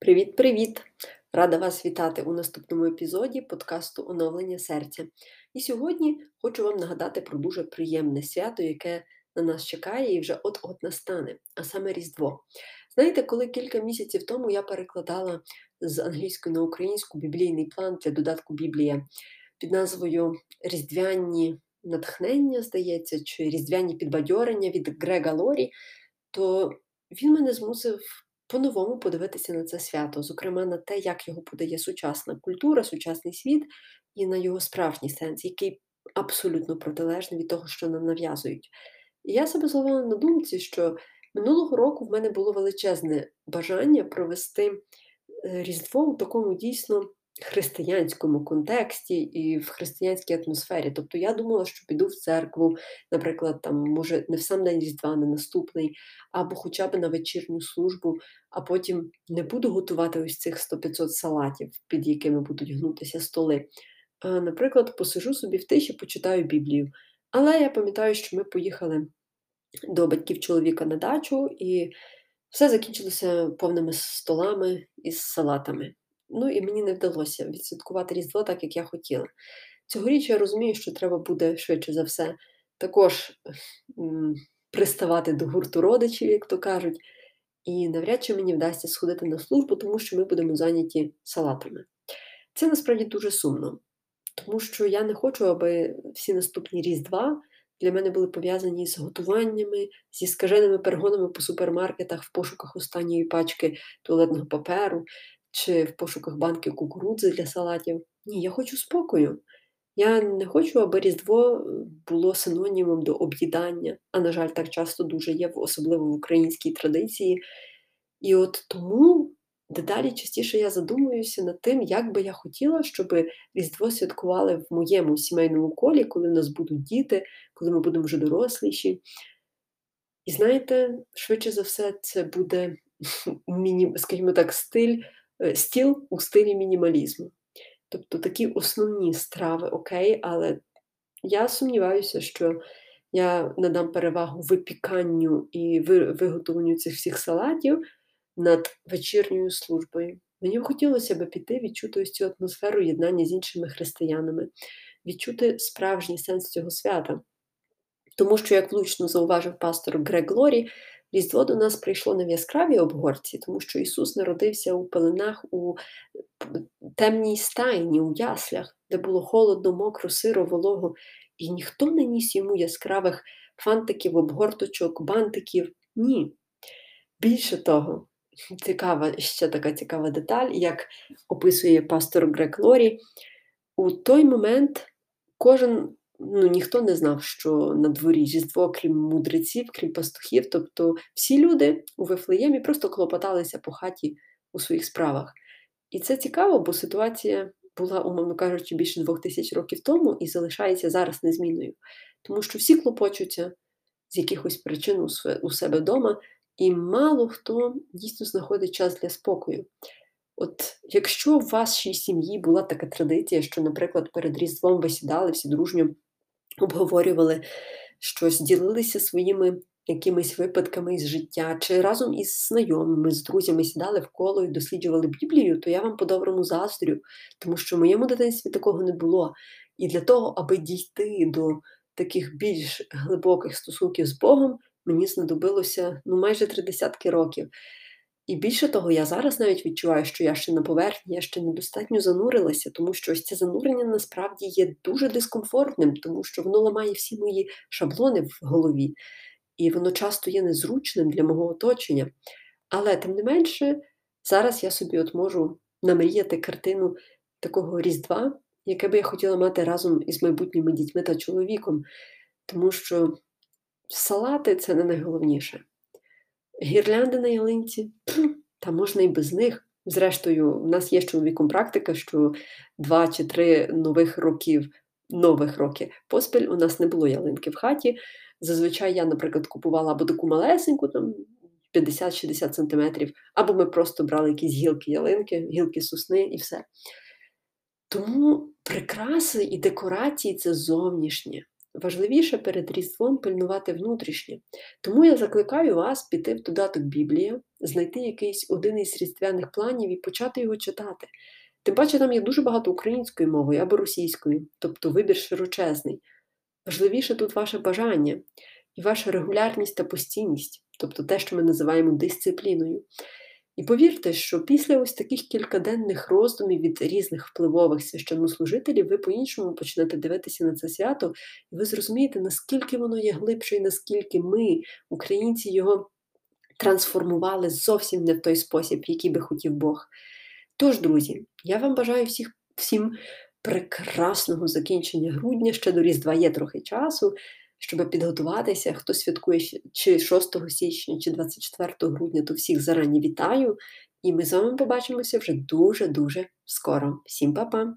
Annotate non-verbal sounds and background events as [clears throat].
Привіт-привіт! Рада вас вітати у наступному епізоді подкасту Оновлення серця. І сьогодні хочу вам нагадати про дуже приємне свято, яке на нас чекає і вже от-от настане, а саме Різдво. Знаєте, коли кілька місяців тому я перекладала з англійської на українську біблійний план для додатку Біблія під назвою Різдвяні натхнення, здається, чи Різдвяні підбадьорення від Грега Лорі, то він мене змусив по-новому подивитися на це свято, зокрема на те, як його подає сучасна культура, сучасний світ і на його справжній сенс, який абсолютно протилежний від того, що нам нав'язують. І я себе зловила на думці, що минулого року в мене було величезне бажання провести е, Різдво у такому дійсно християнському контексті і в християнській атмосфері. Тобто я думала, що піду в церкву, наприклад, там, може, не в сам день Різдва, не наступний, або хоча б на вечірню службу, а потім не буду готувати ось цих 100-500 салатів, під якими будуть гнутися столи. А, Наприклад, посижу собі в тиші, почитаю Біблію. Але я пам'ятаю, що ми поїхали до батьків чоловіка на дачу, і все закінчилося повними столами із салатами. Ну і мені не вдалося відсвяткувати Різдво так, як я хотіла. Цьогоріч я розумію, що треба буде швидше за все також м, приставати до гурту родичів, як то кажуть, і навряд чи мені вдасться сходити на службу, тому що ми будемо зайняті салатами. Це насправді дуже сумно, тому що я не хочу, аби всі наступні Різдва для мене були пов'язані з готуваннями, зі скаженими перегонами по супермаркетах в пошуках останньої пачки туалетного паперу, чи в пошуках банки кукурудзи для салатів. Ні, я хочу спокою. Я не хочу, аби Різдво е, було синонімом до об'їдання, а, на жаль, так часто дуже є, особливо в українській традиції. І от тому дедалі частіше я задумуюся над тим, як би я хотіла, щоб Різдво святкували в моєму сімейному колі, коли в нас будуть діти, коли ми будемо вже доросліші. І знаєте, швидше за все, це буде, [laughs] скажімо так, стиль стіл у стилі мінімалізму. Тобто такі основні страви окей, але я сумніваюся, що я надам перевагу випіканню і виготовленню цих всіх салатів над вечірньою службою. Мені б хотілося б піти, відчути ось цю атмосферу єднання з іншими християнами, відчути справжній сенс цього свята. Тому що, як влучно зауважив пастор Грег Лорі, Різдво до нас прийшло не в яскравій обгорці, тому що Ісус народився у пеленах у темній стайні, у яслях, де було холодно, мокро, сиро, волого, і ніхто не ніс йому яскравих фантиків, обгорточок, бантиків. Ні. Більше того, цікава, ще така цікава деталь, як описує пастор Грек Лорі, у той момент кожен ну, ніхто не знав, що на дворі Різдво, крім мудреців, крім пастухів. Тобто всі люди у Вифлеємі просто клопоталися по хаті у своїх справах. І це цікаво, бо ситуація була, умовно кажучи, більше двох тисяч років тому і залишається зараз незмінною. Тому що всі клопочуться з якихось причин у себе вдома, і мало хто дійсно знаходить час для спокою. От якщо в вашій сім'ї була така традиція, що, наприклад, перед Різдвом ви сідали всі дружньо обговорювали щось, ділилися своїми якимись випадками із життя, чи разом із знайомими, з друзями сідали в коло і досліджували Біблію, то я вам по-доброму заздрю, тому що в моєму дитинстві такого не було. І для того, аби дійти до таких більш глибоких стосунків з Богом, мені знадобилося ну, майже три десятки років. І більше того, я зараз навіть відчуваю, що я ще на поверхні, я ще недостатньо занурилася, тому що ось це занурення насправді є дуже дискомфортним, тому що воно ламає всі мої шаблони в голові, і воно часто є незручним для мого оточення. Але тим не менше, зараз я собі от можу намріяти картину такого Різдва, яке би я хотіла мати разом із майбутніми дітьми та чоловіком, тому що салати це не найголовніше. Гірлянди на ялинці, [clears throat] та можна і без них. Зрештою, в нас є з чоловіком практика, що два чи три нових років, нових роки поспіль у нас не було ялинки в хаті. Зазвичай я, наприклад, купувала або таку малесеньку, там 50-60 см, або ми просто брали якісь гілки ялинки, гілки сосни і все. Тому прикраси і декорації це зовнішнє. Важливіше перед Різдвом пильнувати внутрішнє. Тому я закликаю вас піти в додаток Біблія, знайти якийсь один із різдвяних планів і почати його читати. Тим паче там є дуже багато української мови або російської, тобто вибір широчезний. Важливіше тут ваше бажання і ваша регулярність та постійність, тобто те, що ми називаємо дисципліною. І повірте, що після ось таких кількаденних роздумів від різних впливових священнослужителів ви по-іншому почнете дивитися на це свято, і ви зрозумієте, наскільки воно є глибше, і наскільки ми, українці, його трансформували зовсім не в той спосіб, який би хотів Бог. Тож, друзі, я вам бажаю всіх, всім прекрасного закінчення грудня, ще до Різдва є трохи часу щоб підготуватися, хто святкує чи 6 січня, чи 24 грудня, то всіх зарані вітаю. І ми з вами побачимося вже дуже-дуже скоро. Всім па-па!